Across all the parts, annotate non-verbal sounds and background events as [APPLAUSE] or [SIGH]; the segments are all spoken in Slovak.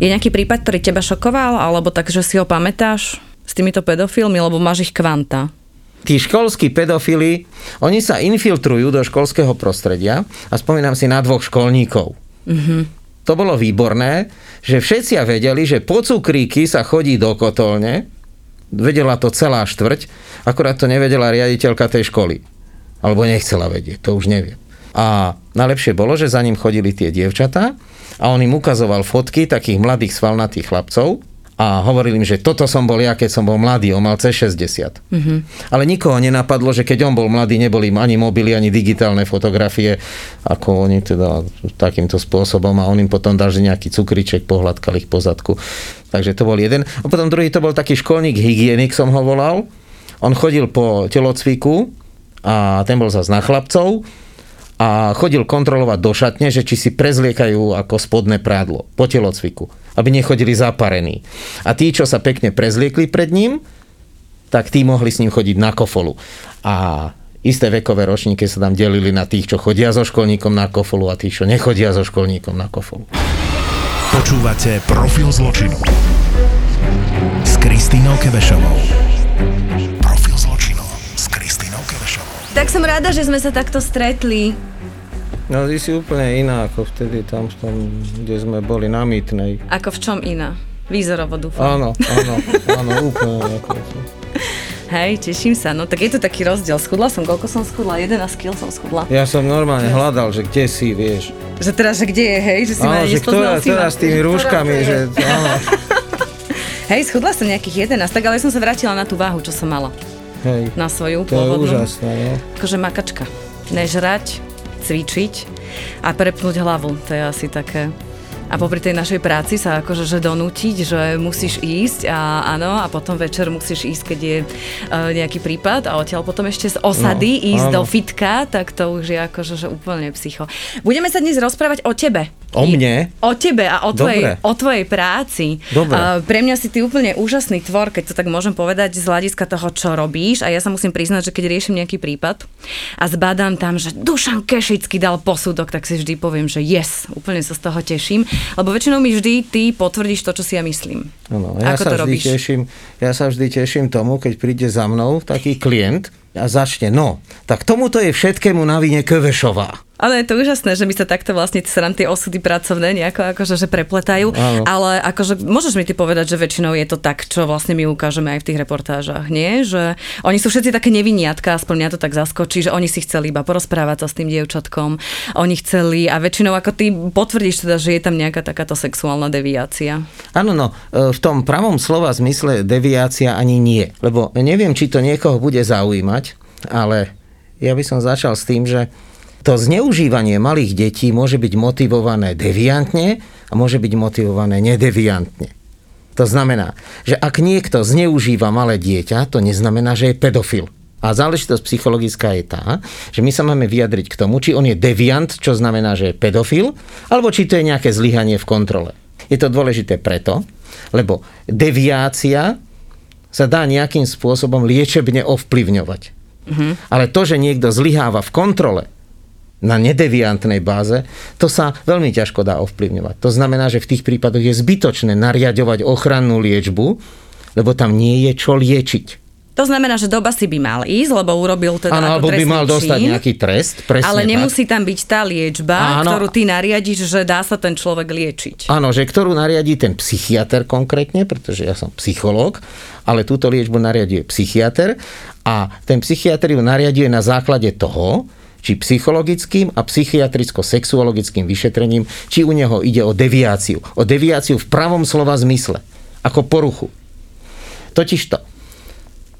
Je nejaký prípad, ktorý teba šokoval, alebo tak, že si ho pamätáš s týmito pedofilmi, lebo máš ich kvanta? tí školskí pedofili, oni sa infiltrujú do školského prostredia a spomínam si na dvoch školníkov. Mm-hmm. To bolo výborné, že všetci vedeli, že po cukríky sa chodí do kotolne, vedela to celá štvrť, akorát to nevedela riaditeľka tej školy. Alebo nechcela vedieť, to už neviem. A najlepšie bolo, že za ním chodili tie dievčatá a on im ukazoval fotky takých mladých svalnatých chlapcov a hovoril im, že toto som bol ja, keď som bol mladý, on mal cez 60. Mm-hmm. Ale nikoho nenapadlo, že keď on bol mladý, neboli im ani mobily, ani digitálne fotografie, ako oni teda takýmto spôsobom a on im potom dal, že nejaký cukriček pohľadkal ich pozadku. Takže to bol jeden. A potom druhý to bol taký školník hygienik, som ho volal. On chodil po telocviku a ten bol zase na chlapcov a chodil kontrolovať do šatne, že či si prezliekajú ako spodné prádlo po telocviku, aby nechodili zaparení. A tí, čo sa pekne prezliekli pred ním, tak tí mohli s ním chodiť na kofolu. A isté vekové ročníky sa tam delili na tých, čo chodia so školníkom na kofolu a tých, čo nechodia so školníkom na kofolu. Počúvate Profil zločinu s Kristínou Kevešovou. Tak som rada, že sme sa takto stretli. No ty si úplne iná ako vtedy tam, tam kde sme boli na Mýtnej. Ako v čom iná? Výzorovo dúfam. Áno, áno, áno, úplne ako Hej, teším sa. No tak je to taký rozdiel. Schudla som, koľko som schudla? 11 kg som schudla. Ja som normálne hľadal, že kde si, vieš. Že teraz, že kde je, hej? Že si ma Áno, že ktorá, si ktorá ma. s tými rúškami, že áno, [LAUGHS] Hej, schudla som nejakých 11, tak ale som sa vrátila na tú váhu, čo som mala. Hej. Na svoju To je pôvodnú. úžasné, no. Akože makačka. Nežrať, cvičiť a prepnúť hlavu. To je asi také a popri tej našej práci sa akože že donútiť, že musíš ísť a áno, a potom večer musíš ísť, keď je uh, nejaký prípad a odtiaľ potom ešte z osady No, ísť áno. do fitka, tak to už je akože že úplne psycho. Budeme sa dnes rozprávať o tebe. O mne? O tebe a o tvojej, Dobre. o tvojej práci. Dobre. Uh, pre mňa si ty úplne úžasný tvor, keď to tak môžem povedať z hľadiska toho, čo robíš. A ja sa musím priznať, že keď riešim nejaký prípad a zbadám tam, že Dušan Kešický dal posudok, tak si vždy poviem, že yes, úplne sa z toho teším. Lebo väčšinou mi vždy ty potvrdíš to, čo si ja myslím. Áno, ja Ako sa to vždy robíš? teším, ja sa vždy teším tomu, keď príde za mnou taký klient a začne, no, tak tomuto je všetkému na vine Kövešová. Ale je to úžasné, že my sa takto vlastne sa nám tie osudy pracovné nejako akože, že prepletajú. Áno. Ale akože môžeš mi ty povedať, že väčšinou je to tak, čo vlastne my ukážeme aj v tých reportážach, nie? Že oni sú všetci také neviniatka, aspoň mňa to tak zaskočí, že oni si chceli iba porozprávať sa s tým dievčatkom. Oni chceli a väčšinou ako ty potvrdíš teda, že je tam nejaká takáto sexuálna deviácia. Áno, no, e, v tom pravom slova zmysle deviácia ani nie. Lebo neviem, či to niekoho bude zaujímať, ale ja by som začal s tým, že to zneužívanie malých detí môže byť motivované deviantne a môže byť motivované nedeviantne. To znamená, že ak niekto zneužíva malé dieťa, to neznamená, že je pedofil. A záležitosť psychologická je tá, že my sa máme vyjadriť k tomu, či on je deviant, čo znamená, že je pedofil, alebo či to je nejaké zlyhanie v kontrole. Je to dôležité preto, lebo deviácia sa dá nejakým spôsobom liečebne ovplyvňovať. Mm-hmm. Ale to, že niekto zlyháva v kontrole na nedeviantnej báze, to sa veľmi ťažko dá ovplyvňovať. To znamená, že v tých prípadoch je zbytočné nariadovať ochrannú liečbu, lebo tam nie je čo liečiť. To znamená, že do basy by mal ísť, lebo urobil teda Áno, ako alebo by mal dostať čin. nejaký trest, presne Ale tak. nemusí tam byť tá liečba, Áno. ktorú ty nariadiš, že dá sa ten človek liečiť. Áno, že ktorú nariadí ten psychiatr konkrétne, pretože ja som psychológ, ale túto liečbu nariaduje psychiatr a ten psychiatr ju nariaduje na základe toho, či psychologickým a psychiatricko-sexuologickým vyšetrením, či u neho ide o deviáciu. O deviáciu v pravom slova zmysle. ako poruchu. Totižto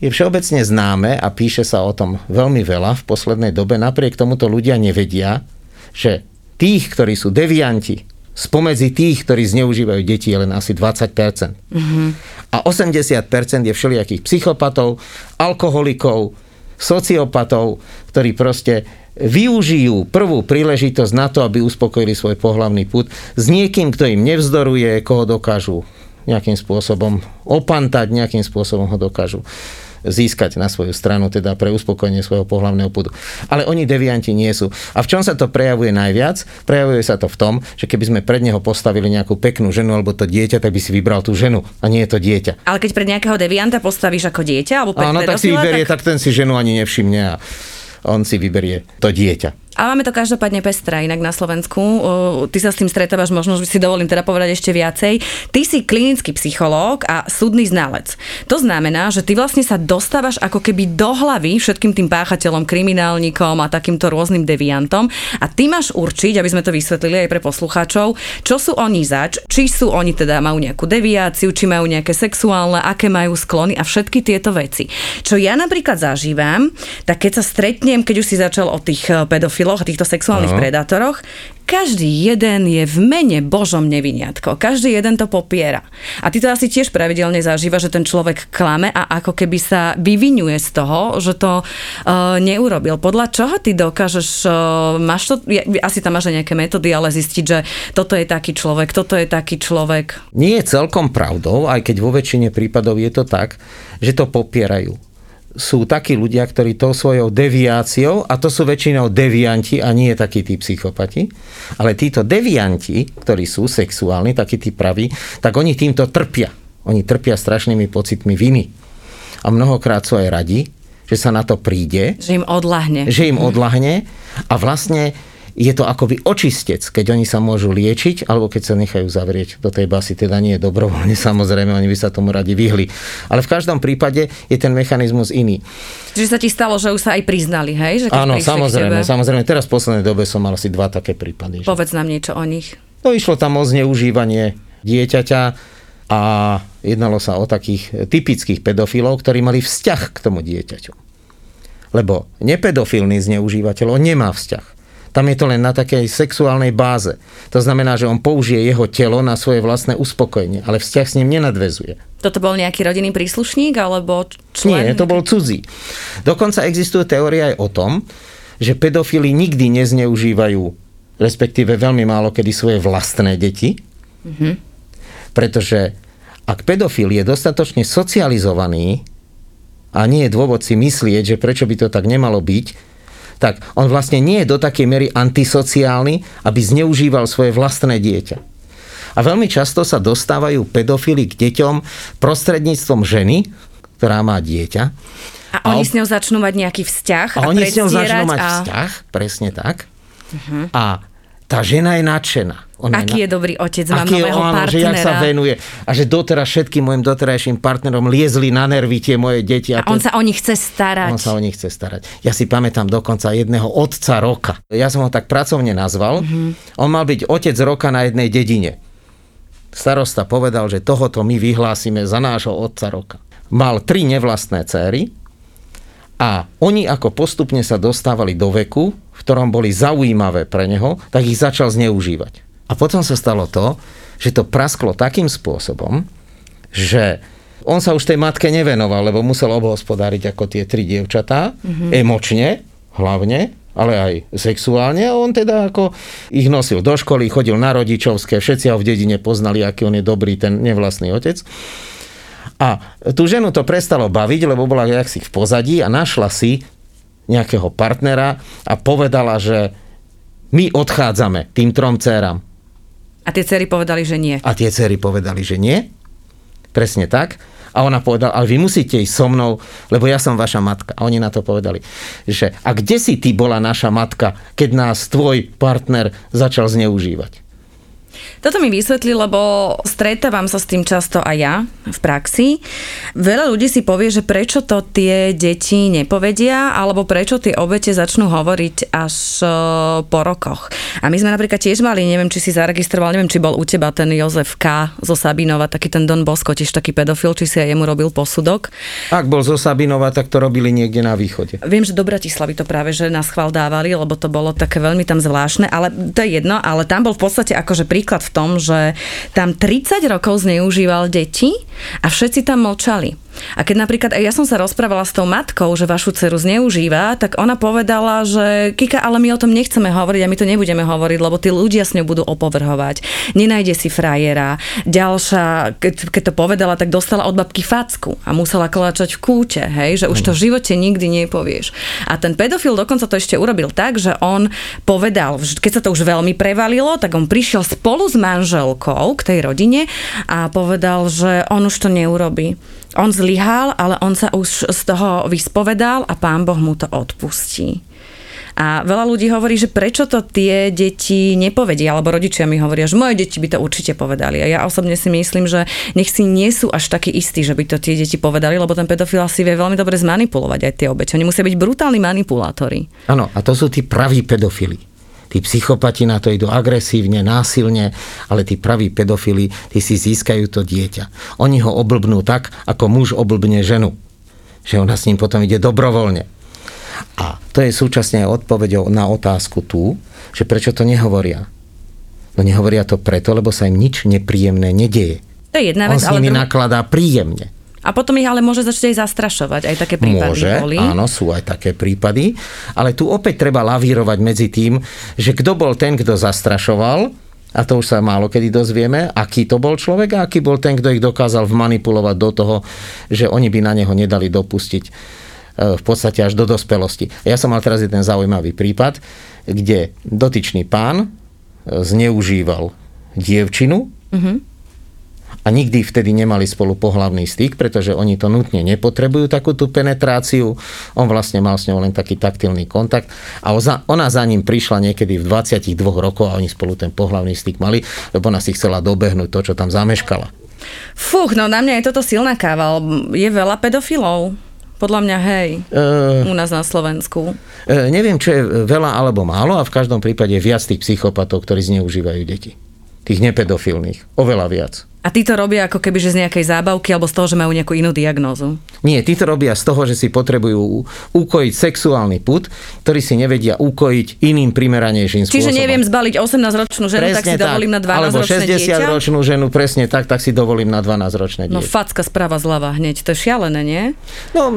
je všeobecne známe a píše sa o tom veľmi veľa v poslednej dobe, napriek tomuto ľudia nevedia, že tých, ktorí sú devianti, spomedzi tých, ktorí zneužívajú deti, je len asi 20%. Mm-hmm. A 80% je všelijakých psychopatov, alkoholikov, sociopatov, ktorí proste využijú prvú príležitosť na to, aby uspokojili svoj pohlavný put s niekým, kto im nevzdoruje, koho dokážu nejakým spôsobom opantať, nejakým spôsobom ho dokážu získať na svoju stranu, teda pre uspokojenie svojho pohľavného pudu. Ale oni devianti nie sú. A v čom sa to prejavuje najviac? Prejavuje sa to v tom, že keby sme pred neho postavili nejakú peknú ženu alebo to dieťa, tak by si vybral tú ženu a nie je to dieťa. Ale keď pred nejakého devianta postavíš ako dieťa alebo pred Áno, tak si vyberie, tak... tak ten si ženu ani nevšimne a on si vyberie to dieťa. A máme to každopádne pestrá inak na Slovensku. Ty sa s tým stretávaš, možno si dovolím teda povedať ešte viacej. Ty si klinický psychológ a súdny znalec. To znamená, že ty vlastne sa dostávaš ako keby do hlavy všetkým tým páchateľom, kriminálnikom a takýmto rôznym deviantom a ty máš určiť, aby sme to vysvetlili aj pre poslucháčov, čo sú oni zač, či sú oni teda majú nejakú deviáciu, či majú nejaké sexuálne, aké majú sklony a všetky tieto veci. Čo ja napríklad zažívam, tak keď sa stretnem, keď už si začal o tých eh, pedofilov, pedofiloch a týchto sexuálnych Aha. predátoroch, každý jeden je v mene Božom neviniatko. Každý jeden to popiera. A ty to asi tiež pravidelne zažíva, že ten človek klame a ako keby sa vyvinuje z toho, že to uh, neurobil. Podľa čoho ty dokážeš, uh, máš to, asi tam máš aj nejaké metódy, ale zistiť, že toto je taký človek, toto je taký človek. Nie je celkom pravdou, aj keď vo väčšine prípadov je to tak, že to popierajú sú takí ľudia, ktorí tou svojou deviáciou, a to sú väčšinou devianti a nie takí tí psychopati, ale títo devianti, ktorí sú sexuálni, takí tí praví, tak oni týmto trpia. Oni trpia strašnými pocitmi viny. A mnohokrát sú aj radi, že sa na to príde. Že im odlahne. Že im odlahne a vlastne je to akoby očistec, keď oni sa môžu liečiť, alebo keď sa nechajú zavrieť do tej basy, teda nie je dobrovoľne, [LAUGHS] samozrejme, oni by sa tomu radi vyhli. Ale v každom prípade je ten mechanizmus iný. Čiže sa ti stalo, že už sa aj priznali, hej? Že Áno, samozrejme, samozrejme. Teraz v poslednej dobe som mal asi dva také prípady. Že... Povedz nám niečo o nich. No išlo tam o zneužívanie dieťaťa a jednalo sa o takých typických pedofilov, ktorí mali vzťah k tomu dieťaťu. Lebo nepedofilný zneužívateľ, on nemá vzťah. Tam je to len na takej sexuálnej báze. To znamená, že on použije jeho telo na svoje vlastné uspokojenie, ale vzťah s ním nenadvezuje. Toto bol nejaký rodinný príslušník alebo člen? Nie, to bol cudzí. Dokonca existuje teória aj o tom, že pedofili nikdy nezneužívajú, respektíve veľmi málo kedy svoje vlastné deti, mm-hmm. pretože ak pedofil je dostatočne socializovaný a nie je dôvod si myslieť, že prečo by to tak nemalo byť, tak on vlastne nie je do takej miery antisociálny, aby zneužíval svoje vlastné dieťa. A veľmi často sa dostávajú pedofily k deťom prostredníctvom ženy, ktorá má dieťa. A oni a s ňou začnú mať nejaký vzťah. A, a oni s ňou začnú mať a... vzťah, presne tak. Uh-huh. A tá žena je nadšená. Ona Aký je, na... je dobrý otec, mám Aký nového je, partnera. že jak sa venuje. A že doteraz všetkým mojim doterajším partnerom liezli na nervy tie moje deti. A, a on sa o nich chce starať. On sa o nich chce starať. Ja si pamätám dokonca jedného otca roka. Ja som ho tak pracovne nazval. Mm-hmm. On mal byť otec roka na jednej dedine. Starosta povedal, že tohoto my vyhlásime za nášho otca roka. Mal tri nevlastné céry a oni ako postupne sa dostávali do veku, v ktorom boli zaujímavé pre neho, tak ich začal zneužívať. A potom sa stalo to, že to prasklo takým spôsobom, že on sa už tej matke nevenoval, lebo musel obhospodáriť ako tie tri dievčatá, mm-hmm. emočne hlavne, ale aj sexuálne a on teda ako ich nosil do školy, chodil na rodičovské, všetci ho v dedine poznali, aký on je dobrý, ten nevlastný otec. A tú ženu to prestalo baviť, lebo bola jaksi v pozadí a našla si nejakého partnera a povedala, že my odchádzame tým trom dcerám. A tie cery povedali, že nie. A tie cery povedali, že nie. Presne tak. A ona povedala, ale vy musíte ísť so mnou, lebo ja som vaša matka. A oni na to povedali, že a kde si ty bola naša matka, keď nás tvoj partner začal zneužívať? Toto mi vysvetlí, lebo stretávam sa s tým často aj ja v praxi. Veľa ľudí si povie, že prečo to tie deti nepovedia, alebo prečo tie obete začnú hovoriť až e, po rokoch. A my sme napríklad tiež mali, neviem, či si zaregistroval, neviem, či bol u teba ten Jozef K. zo Sabinova, taký ten Don Bosco, tiež taký pedofil, či si aj jemu robil posudok. Ak bol zo Sabinova, tak to robili niekde na východe. Viem, že do Bratislavy to práve, že nás chval dávali, lebo to bolo také veľmi tam zvláštne, ale to je jedno, ale tam bol v podstate akože príklad v tom, že tam 30 rokov zneužíval deti a všetci tam mlčali. A keď napríklad aj ja som sa rozprávala s tou matkou, že vašu dceru zneužíva, tak ona povedala, že Kika, ale my o tom nechceme hovoriť a my to nebudeme hovoriť, lebo tí ľudia s ňou budú opovrhovať. Nenájde si frajera. Ďalšia, keď, keď to povedala, tak dostala od babky facku a musela kláčať v kúte, hej, že už to v živote nikdy nepovieš. A ten pedofil dokonca to ešte urobil tak, že on povedal, keď sa to už veľmi prevalilo, tak on prišiel spolu s manželkou k tej rodine a povedal, že on už to neurobí on zlyhal, ale on sa už z toho vyspovedal a pán Boh mu to odpustí. A veľa ľudí hovorí, že prečo to tie deti nepovedia, alebo rodičia mi hovoria, že moje deti by to určite povedali. A ja osobne si myslím, že nech si nie sú až takí istí, že by to tie deti povedali, lebo ten pedofil si vie veľmi dobre zmanipulovať aj tie obete. Oni musia byť brutálni manipulátori. Áno, a to sú tí praví pedofili. Tí psychopati na to idú agresívne, násilne, ale tí praví pedofili, tí si získajú to dieťa. Oni ho oblbnú tak, ako muž oblbne ženu. Že ona s ním potom ide dobrovoľne. A to je súčasne aj odpovedou na otázku tu, že prečo to nehovoria. No nehovoria to preto, lebo sa im nič nepríjemné nedieje. To je jedna On vec, s ale nimi dru- nakladá príjemne. A potom ich ale môže začať aj zastrašovať. Aj také prípady Môže, boli. áno, sú aj také prípady, ale tu opäť treba lavírovať medzi tým, že kto bol ten, kto zastrašoval, a to už sa málo kedy dozvieme, aký to bol človek a aký bol ten, kto ich dokázal vmanipulovať do toho, že oni by na neho nedali dopustiť e, v podstate až do dospelosti. Ja som mal teraz jeden zaujímavý prípad, kde dotyčný pán e, zneužíval dievčinu, a nikdy vtedy nemali spolu pohlavný styk, pretože oni to nutne nepotrebujú takú tú penetráciu. On vlastne mal s ňou len taký taktilný kontakt a ona za ním prišla niekedy v 22 rokoch a oni spolu ten pohlavný styk mali, lebo ona si chcela dobehnúť to, čo tam zameškala. Fúch, no na mňa je toto silná káva. Je veľa pedofilov. Podľa mňa, hej, E, u nás na Slovensku. e, neviem, čo je veľa alebo málo a v každom prípade viac tých psychopatov, ktorí zneužívajú deti. Tých nepedofilných. Oveľa viac. A tí to robia ako keby, že z nejakej zábavky alebo z toho, že majú nejakú inú diagnózu. Nie, tí to robia z toho, že si potrebujú ukojiť sexuálny put, ktorý si nevedia ukojiť iným primeranejším spôsobom. Čiže neviem zbaliť 18-ročnú ženu, tak si dovolím na Alebo 12-ročné dieťa. 60-ročnú ženu, presne tak, tak si dovolím na 12-ročné No dieťa. facka správa zľava hneď. To je šialené, nie? No,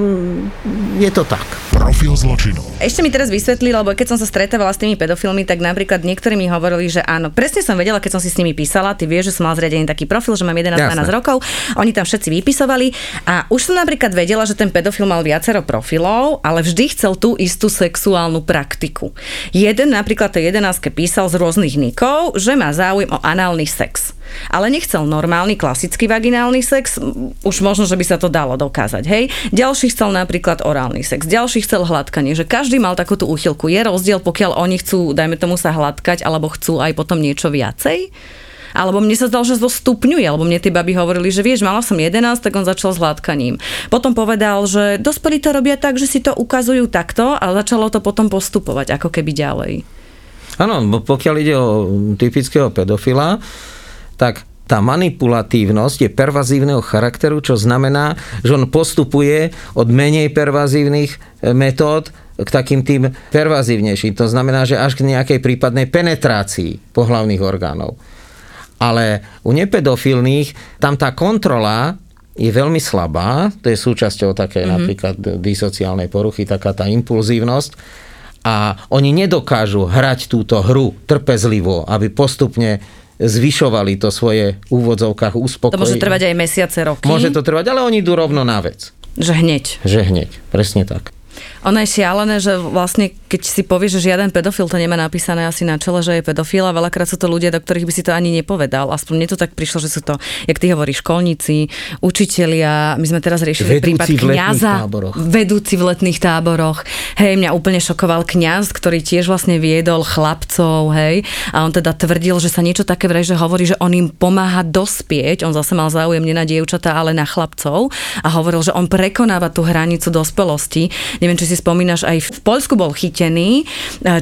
je to tak. Profil zločinu. Ešte mi teraz vysvetli, lebo keď som sa stretávala s tými pedofilmi, tak napríklad niektorí mi hovorili, že áno, presne som vedela, keď som si s nimi písala, ty vieš, že som mal zriadený taký profil, že mám 11-12 Jasné. rokov, oni tam všetci vypisovali a už som napríklad vedela, že ten pedofil mal viacero profilov, ale vždy chcel tú istú sexuálnu praktiku. Jeden napríklad tej 11 písal z rôznych nikov, že má záujem o análny sex. Ale nechcel normálny, klasický vaginálny sex, už možno, že by sa to dalo dokázať, hej. Ďalší chcel napríklad orálny sex, ďalší chcel hladkanie, že každý mal takúto úchylku. Je rozdiel, pokiaľ oni chcú, dajme tomu sa hladkať, alebo chcú aj potom niečo viacej? Alebo mne sa zdalo, že to stupňuje, alebo mne tie baby hovorili, že vieš, mala som 11, tak on začal s hladkaním. Potom povedal, že dospelí to robia tak, že si to ukazujú takto a začalo to potom postupovať ako keby ďalej. Áno, pokiaľ ide o typického pedofila, tak tá manipulatívnosť je pervazívneho charakteru, čo znamená, že on postupuje od menej pervazívnych e, metód k takým tým pervazívnejším. To znamená, že až k nejakej prípadnej penetrácii pohlavných orgánov. Ale u nepedofilných tam tá kontrola je veľmi slabá, to je súčasťou také mm-hmm. napríklad disociálnej poruchy, taká tá impulzívnosť a oni nedokážu hrať túto hru trpezlivo, aby postupne zvyšovali to svoje úvodzovkách To uspokojenie. môže trvať aj mesiace, roky. Môže to trvať, ale oni idú rovno na vec. Že hneď. Že hneď, presne tak. Ono je šialené, že vlastne keď si povieš, že žiaden pedofil to nemá napísané asi na čele, že je pedofil a veľakrát sú to ľudia, do ktorých by si to ani nepovedal. Aspoň mne to tak prišlo, že sú to, jak ty hovoríš, školníci, učitelia. My sme teraz riešili Vedúci prípad kňaza, vedúci v letných táboroch. Hej, mňa úplne šokoval kňaz, ktorý tiež vlastne viedol chlapcov, hej, a on teda tvrdil, že sa niečo také vraj, že hovorí, že on im pomáha dospieť, on zase mal záujem nie na dievčatá, ale na chlapcov a hovoril, že on prekonáva tú hranicu dospelosti. Neviem, či si spomínaš, aj v Poľsku bol chytený e,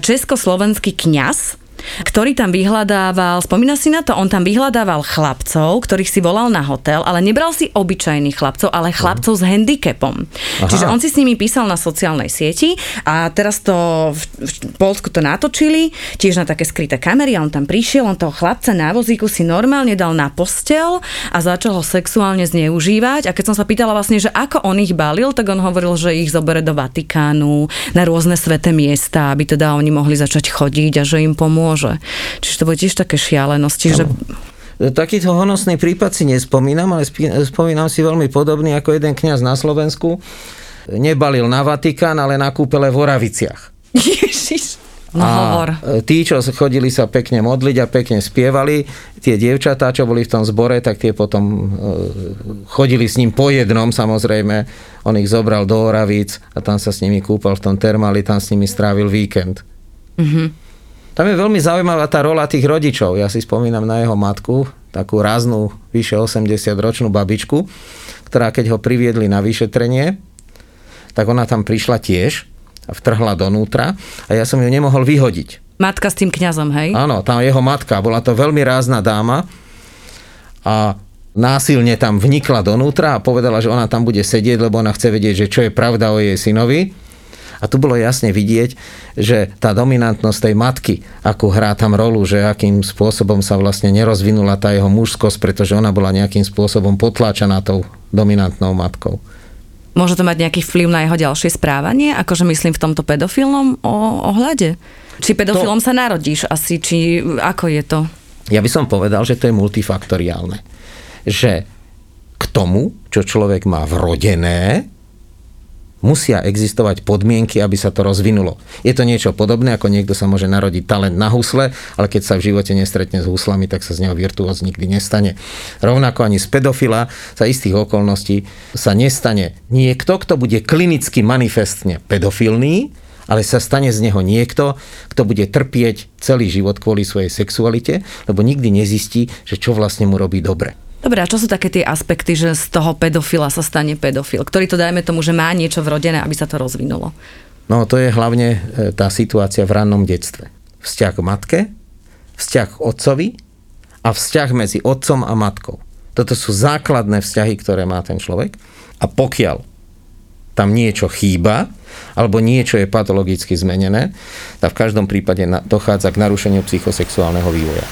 československý kňaz, ktorý tam vyhľadával, spomínaš si na to, on tam vyhľadával chlapcov, ktorých si volal na hotel, ale nebral si obyčajných chlapcov, ale chlapcov s handicapom. Aha. Čiže on si s nimi písal na sociálnej sieti a teraz to v, v Polsku to natočili, tiež na také skryté kamery a on tam prišiel, on toho chlapca na vozíku si normálne dal na postel a začal ho sexuálne zneužívať a keď som sa pýtala vlastne, že ako on ich balil, tak on hovoril, že ich zobere do Vatikánu, na rôzne sveté miesta, aby teda oni mohli začať chodiť a že im pomôže. Čiže to boli tiež také šialenosti, že Takýto honosný prípad si nespomínam, ale spomínam si veľmi podobný ako jeden kňaz na Slovensku. Nebalil na Vatikán, ale na kúpele v Oraviciach. Ježiš. No hovor. e, tí, čo chodili sa pekne modliť a pekne spievali, tie dievčatá, čo boli v tom zbore, tak tie potom e, chodili s ním po jednom, samozrejme. On ich zobral do Oravíc a tam sa s nimi kúpal v tom termáli, tam s nimi strávil víkend. Tam je veľmi zaujímavá tá rola tých rodičov. Ja si spomínam na jeho matku, takú raznú, vyše 80-ročnú babičku, ktorá keď ho priviedli na vyšetrenie, tak ona tam prišla tiež a vtrhla donútra a ja som ju nemohol vyhodiť. Matka s tým kňazom, hej? Áno, tam jeho matka, bola to veľmi rázna dáma a násilne tam vnikla donútra a povedala, že ona tam bude sedieť, lebo ona chce vedieť, že čo je pravda o jej synovi. A tu bolo jasne vidieť, že tá dominantnosť tej matky, akú hrá tam rolu, že akým spôsobom sa vlastne nerozvinula tá jeho mužskosť, pretože ona bola nejakým spôsobom potláčaná tou dominantnou matkou. Môže to mať nejaký vplyv na jeho ďalšie správanie? Akože myslím v tomto pedofilnom ohľade? Či pedofilom to... sa narodíš asi, či ako je to? Ja by som povedal, že to je multifaktoriálne. Že k tomu, čo človek má vrodené, musia existovať podmienky, aby sa to rozvinulo. Je to niečo podobné, ako niekto sa môže narodiť talent na husle, ale keď sa v živote nestretne s huslami, tak sa z neho virtuóz nikdy nestane. Rovnako ani z pedofila za istých okolností sa nestane niekto, kto bude klinicky manifestne pedofilný, ale sa stane z neho niekto, kto bude trpieť celý život kvôli svojej sexualite, lebo nikdy nezistí, že čo vlastne mu robí dobre. Dobre, a čo sú také tie aspekty, že z toho pedofila sa stane pedofil, ktorý to dajme tomu, že má niečo vrodené, aby sa to rozvinulo? No to je hlavne e, tá situácia v rannom detstve. Vzťah k matke, vzťah k otcovi a vzťah medzi otcom a matkou. Toto sú základné vzťahy, ktoré má ten človek. A pokiaľ tam niečo chýba, alebo niečo je patologicky zmenené, tak v každom prípade dochádza k narušeniu psychosexuálneho vývoja.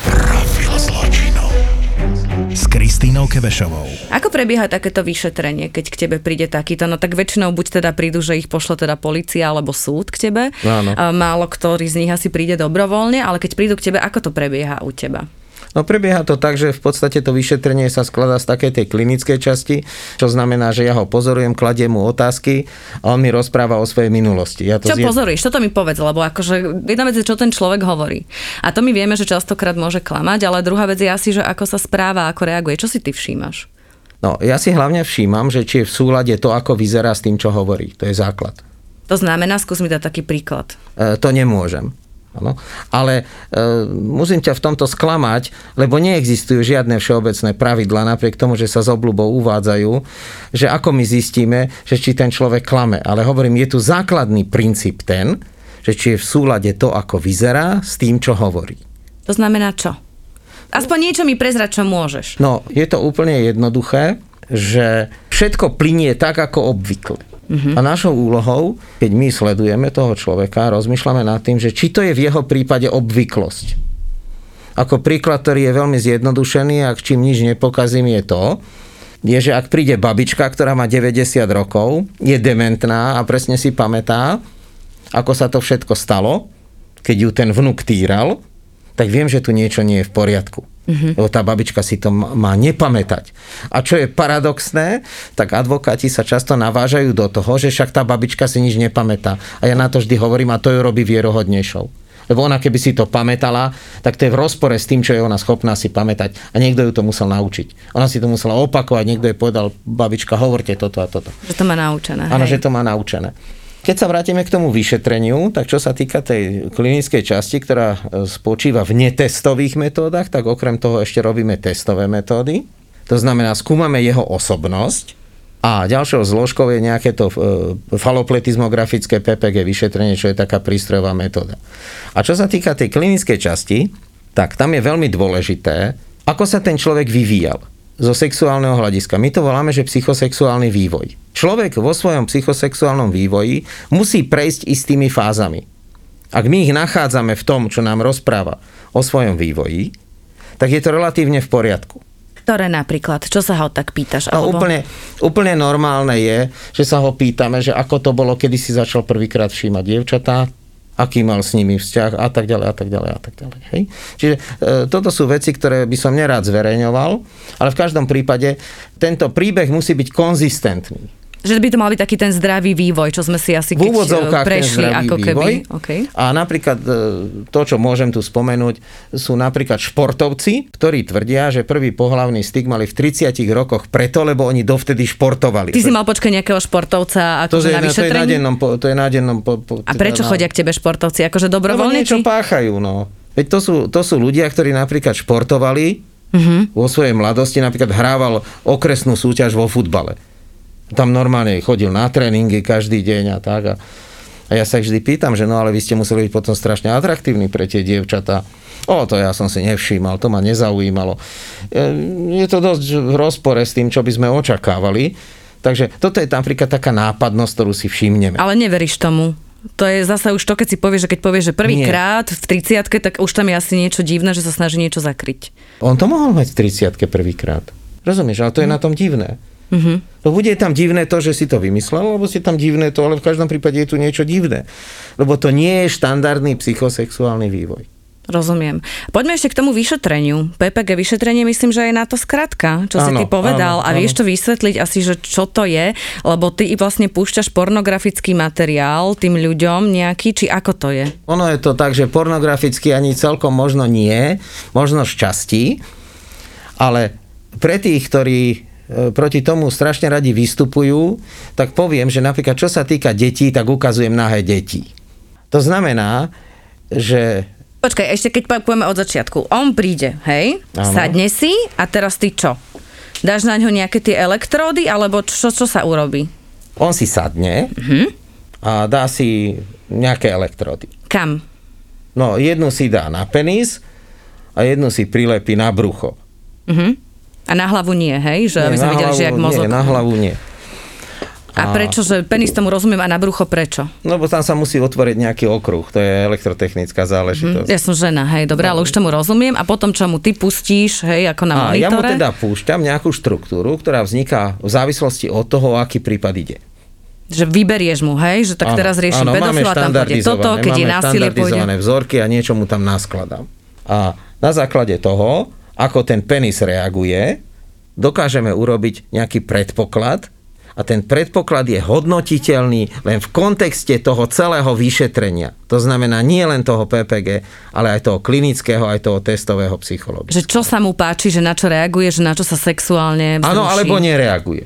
S Kristínou Kevešovou. Ako prebieha takéto vyšetrenie, keď k tebe príde takýto? No tak väčšinou buď teda prídu, že ich pošle teda policia alebo súd k tebe. Áno. Málo ktorý z nich asi príde dobrovoľne, ale keď prídu k tebe, ako to prebieha u teba? No prebieha to tak, že v podstate to vyšetrenie sa skladá z takej tej klinickej časti, čo znamená, že ja ho pozorujem, kladiem mu otázky a on mi rozpráva o svojej minulosti. Ja to Čo zje- pozoruješ? Toto mi povedz, lebo akože jedna vec je, čo ten človek hovorí. A to my vieme, že častokrát môže klamať, ale druhá vec je asi, že ako sa správa, ako reaguje. Čo si ty všímaš? No, ja si hlavne všímam, že či je v súlade to, ako vyzerá s tým, čo hovorí. To je základ. To znamená, skús mi dať taký príklad. E, to nemôžem. Ano. Ale e, musím ťa v tomto sklamať, lebo neexistujú žiadne všeobecné pravidla, napriek tomu, že sa s obľubou uvádzajú, že ako my zistíme, že či ten človek klame. Ale hovorím, je tu základný princíp ten, že či je v súlade to, ako vyzerá, s tým, čo hovorí. To znamená čo? Aspoň niečo mi prezrať, čo môžeš. No, je to úplne jednoduché, že všetko plinie tak, ako obvykle. A našou úlohou, keď my sledujeme toho človeka, rozmýšľame nad tým, že či to je v jeho prípade obvyklosť. Ako príklad, ktorý je veľmi zjednodušený, ak čím nič nepokazím, je to, je, že ak príde babička, ktorá má 90 rokov, je dementná a presne si pamätá, ako sa to všetko stalo, keď ju ten vnuk týral, tak viem, že tu niečo nie je v poriadku. Mm-hmm. Lebo tá babička si to má nepamätať. A čo je paradoxné, tak advokáti sa často navážajú do toho, že však tá babička si nič nepamätá. A ja na to vždy hovorím, a to ju robí vierohodnejšou. Lebo ona keby si to pamätala, tak to je v rozpore s tým, čo je ona schopná si pamätať. A niekto ju to musel naučiť. Ona si to musela opakovať, niekto jej povedal, babička, hovorte toto a toto. Že to má naučené. Áno, že to má naučené. Keď sa vrátime k tomu vyšetreniu, tak čo sa týka tej klinickej časti, ktorá e, spočíva v netestových metódach, tak okrem toho ešte robíme testové metódy. To znamená, skúmame jeho osobnosť a ďalšou zložkou je nejaké to e, falopletizmografické PPG vyšetrenie, čo je taká prístrojová metóda. A čo sa týka tej klinickej časti, tak tam je veľmi dôležité, ako sa ten človek vyvíjal zo sexuálneho hľadiska. My to voláme, že psychosexuálny vývoj. Človek vo svojom psychosexuálnom vývoji musí prejsť istými fázami. Ak my ich nachádzame v tom, čo nám rozpráva o svojom vývoji, tak je to relatívne v poriadku. Ktoré napríklad? Čo sa ho tak pýtaš? No, úplne, úplne normálne je, že sa ho pýtame, že ako to bolo, kedy si začal prvýkrát všímať dievčatá, aký mal s nimi vzťah a tak ďalej a tak ďalej a tak ďalej. Hej? Čiže e, toto sú veci, ktoré by som nerád zverejňoval, ale v každom prípade tento príbeh musí byť konzistentný. Že by to mal byť taký ten zdravý vývoj, čo sme si asi V keď ten prešli ako keby. vývoj. Okay. A napríklad e, to, čo môžem tu spomenúť, sú napríklad športovci, ktorí tvrdia, že prvý pohlavný styk mali v 30 rokoch preto, lebo oni dovtedy športovali. Ty si mal počkať nejakého športovca to, akože je, na to je na dennom, to je na dennom po, po, A prečo na- chodia k tebe športovci? Akože Lebo dobrovoľne? niečo či- páchajú, no. Veď to sú, to sú ľudia, ktorí napríklad športovali Mhm. vo svojej mladosti, napríklad hrával okresnú súťaž vo futbale. Tam normálne chodil na tréningy každý deň a tak. A, a ja sa vždy pýtam, že no ale vy ste museli byť potom strašne atraktívni pre tie dievčatá. O, to ja som si nevšímal, to ma nezaujímalo. E, Je to dosť v rozpore s tým, čo by sme očakávali. Takže toto je napríklad taká nápadnosť, ktorú si všimneme. Ale neveríš tomu. To je zasa už to, keď si povieš, že keď povieš, že prvýkrát v 30 tak už tam je asi niečo divné, že sa snaží niečo zakryť. On to mohol mať v 30 prvýkrát. Rozumieš, ale to je na tom divné. Mhm. No bude tam divné to, že si to vymyslel, alebo si tam divné to, ale v každom prípade je tu niečo divné. Lebo to nie je štandardný psychosexuálny vývoj. Rozumiem. Poďme ešte k tomu vyšetreniu. PPG vyšetrenie, myslím, že je na to skratka, čo si Áno, ty povedal. áno, a vieš áno. to vysvetliť asi, že čo to je? Lebo ty vlastne púšťaš pornografický materiál tým ľuďom nejaký, či ako to je? Ono je to tak, že pornograficky ani celkom možno nie, možno šťastí, ale pre tých, ktorí proti tomu strašne radi vystupujú, tak poviem, že napríklad čo sa týka detí, tak ukazujem nahé deti. To znamená, že Počkaj, ešte keď povieme od začiatku. On príde, hej, Áno. sadne si a teraz ty čo? Dáš na ňo nejaké tie elektródy, alebo čo, čo sa urobí? on si sadne a dá si nejaké elektrody. Kam? No, jednu si dá na penis a jednu si prilepí na brucho. Mhm. A na hlavu nie, hej? Že aby Nie, sme na videli, že jak hlavu mozog. Nie, na hlavu nie. A prečo, že penis tomu rozumiem a na brucho prečo? No, Lebo tam sa musí otvoriť nejaký okruh, to je elektrotechnická záležitosť. Ja som žena, hej, dobre, ale už tomu rozumiem. A potom, čo mu ty pustíš, hej, ako na A ja mu monitore? teda púšťam nejakú štruktúru, ktorá vzniká v závislosti od toho, aký prípad ide. Že vyberieš mu, hej, že tak Áno, teraz riešim pedofila, tam pôjde toto, keď je násilie, pôjde. vzorky a niečo mu tam naskladám. A na základe toho, ako ten penis reaguje, dokážeme urobiť nejaký predpoklad a ten predpoklad je hodnotiteľný len v kontexte toho celého vyšetrenia. To znamená nie len toho PPG, ale aj toho klinického, aj toho testového psychológa. Že čo sa mu páči, že na čo reaguje, že na čo sa sexuálne Áno, alebo nereaguje.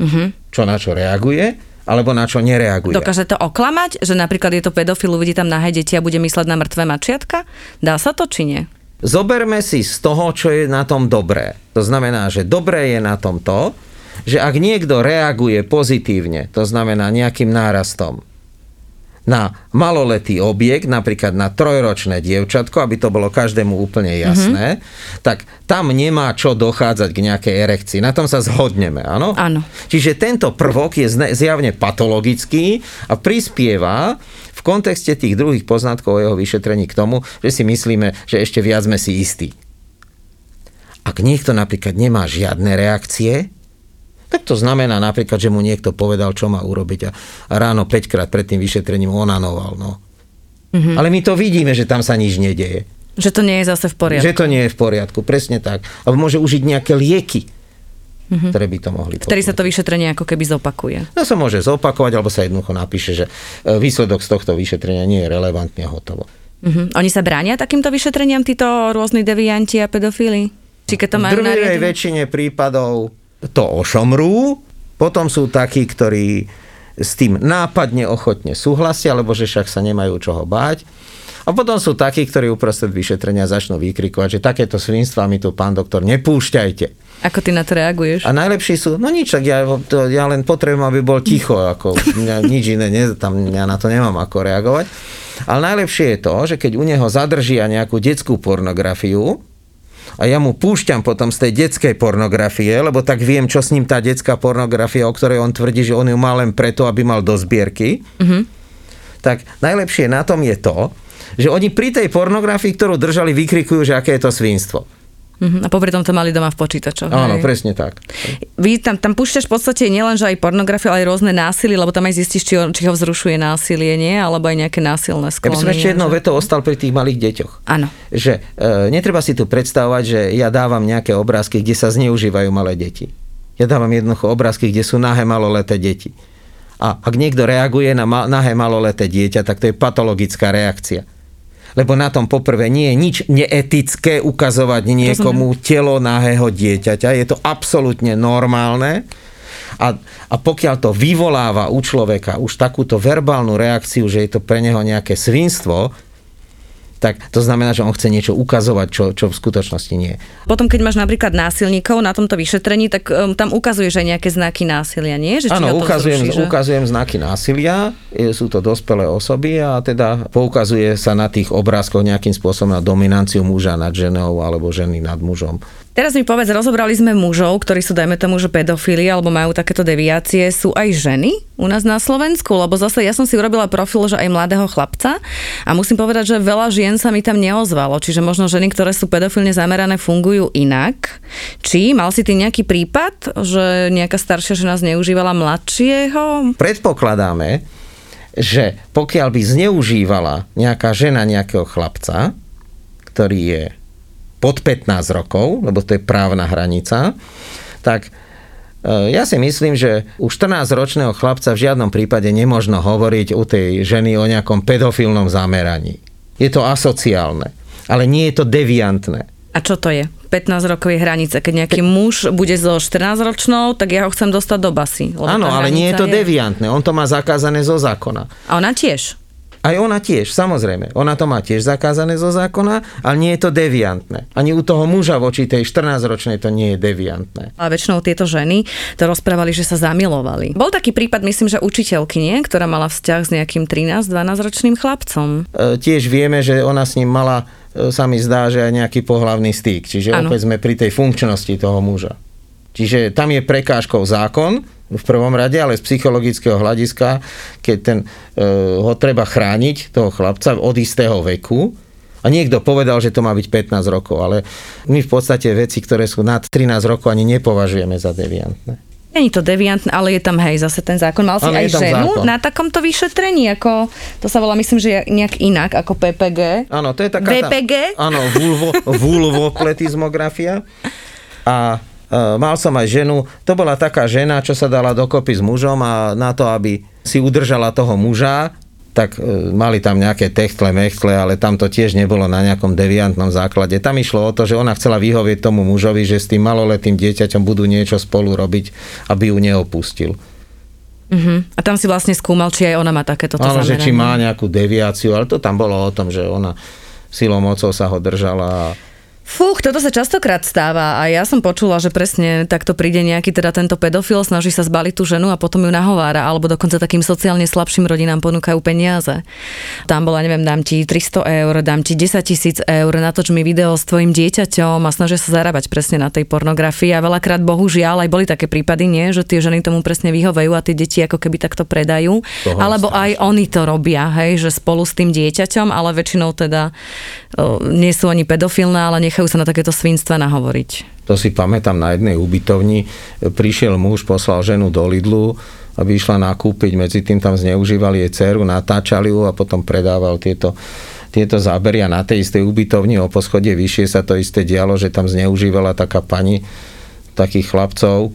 Mhm. Čo na čo reaguje, alebo na čo nereaguje. Dokáže to oklamať, že napríklad je to pedofil, uvidí tam nahé deti a bude mysleť na mŕtve mačiatka? Dá sa to, či nie? Zoberme si z toho, čo je na tom dobré. To znamená, že dobré je na tom to, že ak niekto reaguje pozitívne, to znamená nejakým nárastom, na maloletý objekt, napríklad na trojročné dievčatko, aby to bolo každému úplne jasné, mm-hmm. tak tam nemá čo dochádzať k nejakej erekcii. Na tom sa zhodneme, áno? Áno. Čiže tento prvok je zjavne patologický a prispieva v kontexte tých druhých poznatkov o jeho vyšetrení k tomu, že si myslíme, že ešte viac sme si istí. Ak niekto napríklad nemá žiadne reakcie, tak to znamená napríklad, že mu niekto povedal, čo má urobiť a, a ráno 5 krát pred tým vyšetrením onanoval. No. Mm-hmm. Ale my to vidíme, že tam sa nič nedeje. Že to nie je zase v poriadku. Že to nie je v poriadku, presne tak. Alebo môže užiť nejaké lieky, mm-hmm. ktoré by to mohli Vtedy sa to vyšetrenie ako keby zopakuje. No sa môže zopakovať, alebo sa jednoducho napíše, že e, výsledok z tohto vyšetrenia nie je relevantný a hotovo. Mhm. Oni sa bránia takýmto vyšetreniam, títo rôzni devianti a pedofíli? Či keď to V majú nariadené? väčšine prípadov to ošomrú, potom sú takí, ktorí s tým nápadne ochotne súhlasia, lebo že však sa nemajú čoho báť. A potom sú takí, ktorí uprostred vyšetrenia začnú vykrikovať, že takéto svinstva mi tu, pán doktor, nepúšťajte. Ako ty na to reaguješ? A najlepší sú, no nič, tak ja, to, ja len potrebujem, aby bol ticho, ako mňa, nič iné, ne, tam ja na to nemám ako reagovať. Ale najlepšie je to, že keď u neho zadržia nejakú detskú pornografiu, a ja mu púšťam potom z tej detskej pornografie, lebo tak viem, čo s ním tá detská pornografia, o ktorej on tvrdí, že on ju má len preto, aby mal do zbierky, mm-hmm. tak najlepšie na tom je to, že oni pri tej pornografii, ktorú držali, vykrikujú, že aké je to svinstvo. Mhm. A popri tom to mali doma v počítačoch. Áno, hej? presne tak. Vy tam, tam púšťaš v podstate nielen, že aj pornografiu, ale aj rôzne násilie, lebo tam aj zistíš, či, ho- či ho vzrušuje násilie, nie? Alebo aj nejaké násilné Ja sklony. by som ešte jednou že- vetou ostal pri tých malých deťoch. Áno. Že e, netreba si tu predstavovať, že ja dávam nejaké obrázky, kde sa zneužívajú malé deti. Ja dávam jednoducho obrázky, kde sú nahé maloleté deti. A ak niekto reaguje na ma- nahé maloleté dieťa, tak to je patologická reakcia. Lebo na tom poprvé nie je nič neetické ukazovať niekomu telo nahého dieťaťa. Je to absolútne normálne. A, a pokiaľ to vyvoláva u človeka už takúto verbálnu reakciu, že je to pre neho nejaké svinstvo, tak to znamená, že on chce niečo ukazovať, čo, čo v skutočnosti nie. Potom, keď máš napríklad násilníkov na tomto vyšetrení, tak um, tam ukazuješ aj nejaké znaky násilia, nie? Že Áno, ukazujem, vzruší, že... ukazujem znaky násilia, sú to dospelé osoby a teda poukazuje sa na tých obrázkoch nejakým spôsobom na dominanciu muža nad ženou alebo ženy nad mužom. Teraz mi povedz, rozobrali sme mužov, ktorí sú, dajme tomu, že pedofíli alebo majú takéto deviácie. Sú aj ženy u nás na Slovensku? Lebo zase ja som si urobila profil, že aj mladého chlapca a musím povedať, že veľa žien sa mi tam neozvalo. Čiže možno ženy, ktoré sú pedofilne zamerané, fungujú inak. Či mal si ty nejaký prípad, že nejaká staršia žena zneužívala mladšieho? Predpokladáme, že pokiaľ by zneužívala nejaká žena nejakého chlapca, ktorý je pod 15 rokov, lebo to je právna hranica, tak e, ja si myslím, že u 14-ročného chlapca v žiadnom prípade nemožno hovoriť u tej ženy o nejakom pedofilnom zameraní. Je to asociálne, ale nie je to deviantné. A čo to je? 15 rokov je hranica. Keď nejaký muž bude so 14-ročnou, tak ja ho chcem dostať do basy. Áno, ale nie je to deviantné. On to má zakázané zo zákona. A ona tiež. Aj ona tiež, samozrejme. Ona to má tiež zakázané zo zákona, ale nie je to deviantné. Ani u toho muža voči tej 14-ročnej to nie je deviantné. A väčšinou tieto ženy to rozprávali, že sa zamilovali. Bol taký prípad, myslím, že učiteľky, nie? Ktorá mala vzťah s nejakým 13-12 ročným chlapcom. E, tiež vieme, že ona s ním mala, e, sa mi zdá, že aj nejaký pohlavný styk. Čiže Áno. opäť sme pri tej funkčnosti toho muža. Čiže tam je prekážkou zákon v prvom rade, ale z psychologického hľadiska, keď ten, e, ho treba chrániť, toho chlapca od istého veku, a niekto povedal, že to má byť 15 rokov, ale my v podstate veci, ktoré sú nad 13 rokov, ani nepovažujeme za deviantné. Není to deviantné, ale je tam hej zase ten zákon. Mal si Áno, aj ženu zákon. na takomto vyšetrení, ako, to sa volá myslím, že nejak inak ako PPG. Áno, to je taká... tá- VPG? Áno, vulvo, [LAUGHS] vulvopletizmografia. A mal som aj ženu, to bola taká žena, čo sa dala dokopy s mužom a na to, aby si udržala toho muža, tak e, mali tam nejaké techtle, mechtle, ale tam to tiež nebolo na nejakom deviantnom základe. Tam išlo o to, že ona chcela vyhovieť tomu mužovi, že s tým maloletým dieťaťom budú niečo spolu robiť, aby ju neopustil. Uh-huh. A tam si vlastne skúmal, či aj ona má takéto Áno, že či má nejakú deviáciu, ale to tam bolo o tom, že ona silou mocou sa ho držala Fúch, toto sa častokrát stáva a ja som počula, že presne takto príde nejaký teda tento pedofil, snaží sa zbaliť tú ženu a potom ju nahovára, alebo dokonca takým sociálne slabším rodinám ponúkajú peniaze. Tam bola, neviem, dám ti 300 eur, dám ti 10 tisíc eur, natoč mi video s tvojim dieťaťom a snažia sa zarábať presne na tej pornografii a veľakrát bohužiaľ aj boli také prípady, nie, že tie ženy tomu presne vyhovejú a tie deti ako keby takto predajú, Toho alebo aj oni to robia, hej, že spolu s tým dieťaťom, ale väčšinou teda o, nie sú ani pedofilné, ale nechajú sa na takéto svinstva nahovoriť. To si pamätám na jednej ubytovni. Prišiel muž, poslal ženu do Lidlu, aby išla nakúpiť. Medzi tým tam zneužívali jej dceru, natáčali ju a potom predával tieto, tieto záberia na tej istej ubytovni o poschodie vyššie sa to isté dialo, že tam zneužívala taká pani takých chlapcov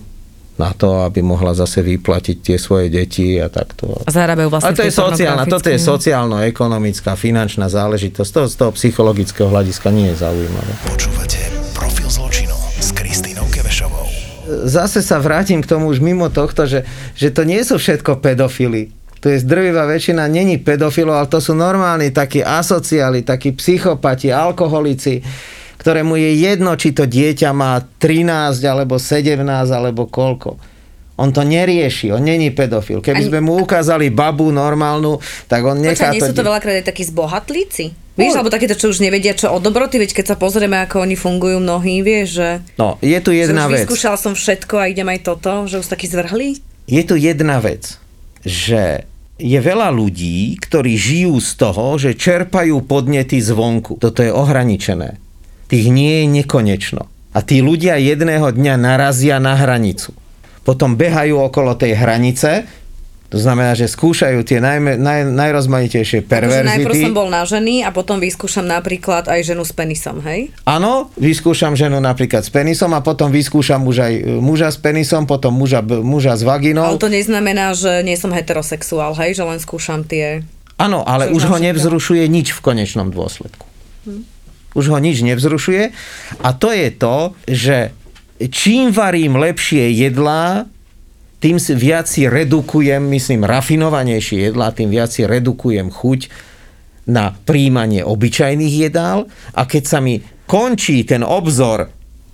na to, aby mohla zase vyplatiť tie svoje deti a takto. A zarábajú vlastne Ale to je sociálna, toto je sociálno-ekonomická, finančná záležitosť. To z toho psychologického hľadiska nie je zaujímavé. Počúvate Profil zločinu s Kristýnou Kevešovou. Zase sa vrátim k tomu už mimo tohto, že, že to nie sú všetko pedofily. To je zdrvivá väčšina, není pedofilov, ale to sú normálni takí asociáli, takí psychopati, alkoholici, ktorému je jedno, či to dieťa má 13 alebo 17 alebo koľko. On to nerieši, on není pedofil. Keby Ani- sme mu ukázali babu normálnu, tak on nechá Počkaj, nie sú to veľakrát aj takí zbohatlíci? Vieš, alebo takíto, čo už nevedia, čo o dobroty, veď keď sa pozrieme, ako oni fungujú mnohí, vieš, že, No, je tu jedna vec. vyskúšal som všetko a idem aj toto, že už taký zvrhlí? je tu jedna vec, že je veľa ľudí, ktorí žijú z toho, že čerpajú podnety zvonku. Toto je ohraničené. Tých nie je nekonečno. A tí ľudia jedného dňa narazia na hranicu. Potom behajú okolo tej hranice, to znamená, že skúšajú tie najmä, naj, najrozmanitejšie Takže najprv som perverzity. bol na ženy a potom vyskúšam napríklad aj ženu s penisom, hej? Áno, vyskúšam ženu napríklad s penisom a potom vyskúšam už aj e, muža s penisom, potom muža, muža s vaginou. Ale to neznamená, že nie som heterosexuál, hej? Že len skúšam tie... Áno, ale už ho nevzrušuje nič v konečnom dôsledku. Už ho nič nevzrušuje a to je to, že čím varím lepšie jedlá, tým si viac si redukujem, myslím, rafinovanejšie jedlá, tým viac si redukujem chuť na príjmanie obyčajných jedál a keď sa mi končí ten obzor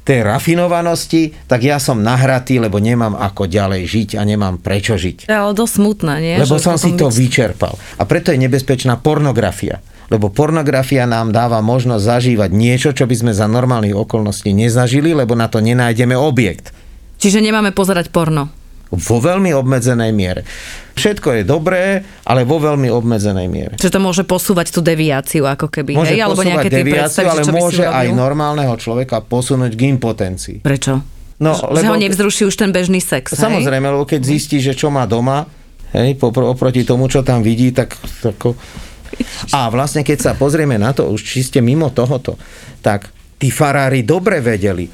tej rafinovanosti, tak ja som nahratý, lebo nemám ako ďalej žiť a nemám prečo žiť. Ale dosť smutné, nie? Lebo Že som si to vyčerpal. A preto je nebezpečná pornografia. Lebo pornografia nám dáva možnosť zažívať niečo, čo by sme za normálnych okolností nezažili, lebo na to nenájdeme objekt. Čiže nemáme pozerať porno. Vo veľmi obmedzenej miere. Všetko je dobré, ale vo veľmi obmedzenej miere. Čiže to môže posúvať tú deviáciu, ako keby, Môže hej? Alebo nejaké deviáciu, ale môže aj normálneho človeka posunúť k impotencii. Prečo? No, Že ho nevzruší už ten bežný sex, hej? Samozrejme, lebo keď zistí, že čo má doma, hej, popr- oproti tomu, čo tam vidí, tak tako... A vlastne, keď sa pozrieme na to, už čiste mimo tohoto, tak tí farári dobre vedeli,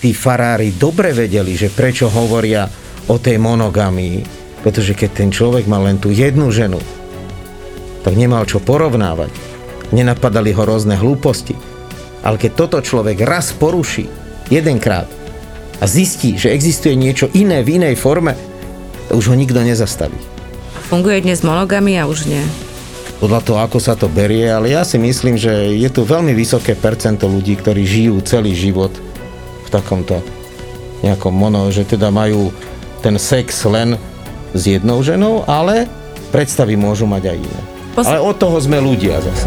tí farári dobre vedeli, že prečo hovoria o tej monogamii, pretože keď ten človek mal len tú jednu ženu, tak nemal čo porovnávať. Nenapadali ho rôzne hlúposti. Ale keď toto človek raz poruší, jedenkrát, a zistí, že existuje niečo iné v inej forme, to už ho nikto nezastaví. Funguje dnes monogamy a už nie. Podľa toho, ako sa to berie, ale ja si myslím, že je tu veľmi vysoké percento ľudí, ktorí žijú celý život v takomto nejakom mono, že teda majú ten sex len s jednou ženou, ale predstavy môžu mať aj iné. Pos- Ale od toho sme ľudia zase.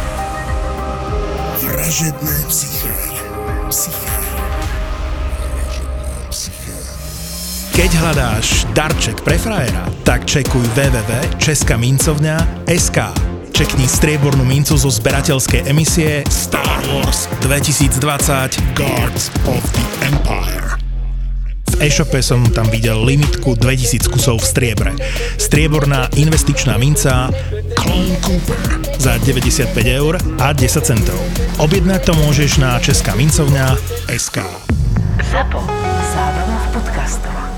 Vražedné psyché. Psyché. Keď hľadáš darček pre frajera, tak čekuj www.českamincovňa.sk Čekni striebornú mincu zo zberateľskej emisie Star Wars 2020 Guards of the Empire. E-shope som tam videl limitku 2000 kusov v striebre. Strieborná investičná minca Clone Cooper za 95 eur a 10 centov. Objednať to môžeš na Česká mincovňa SK. ZAPO. Zábrná v podcastov.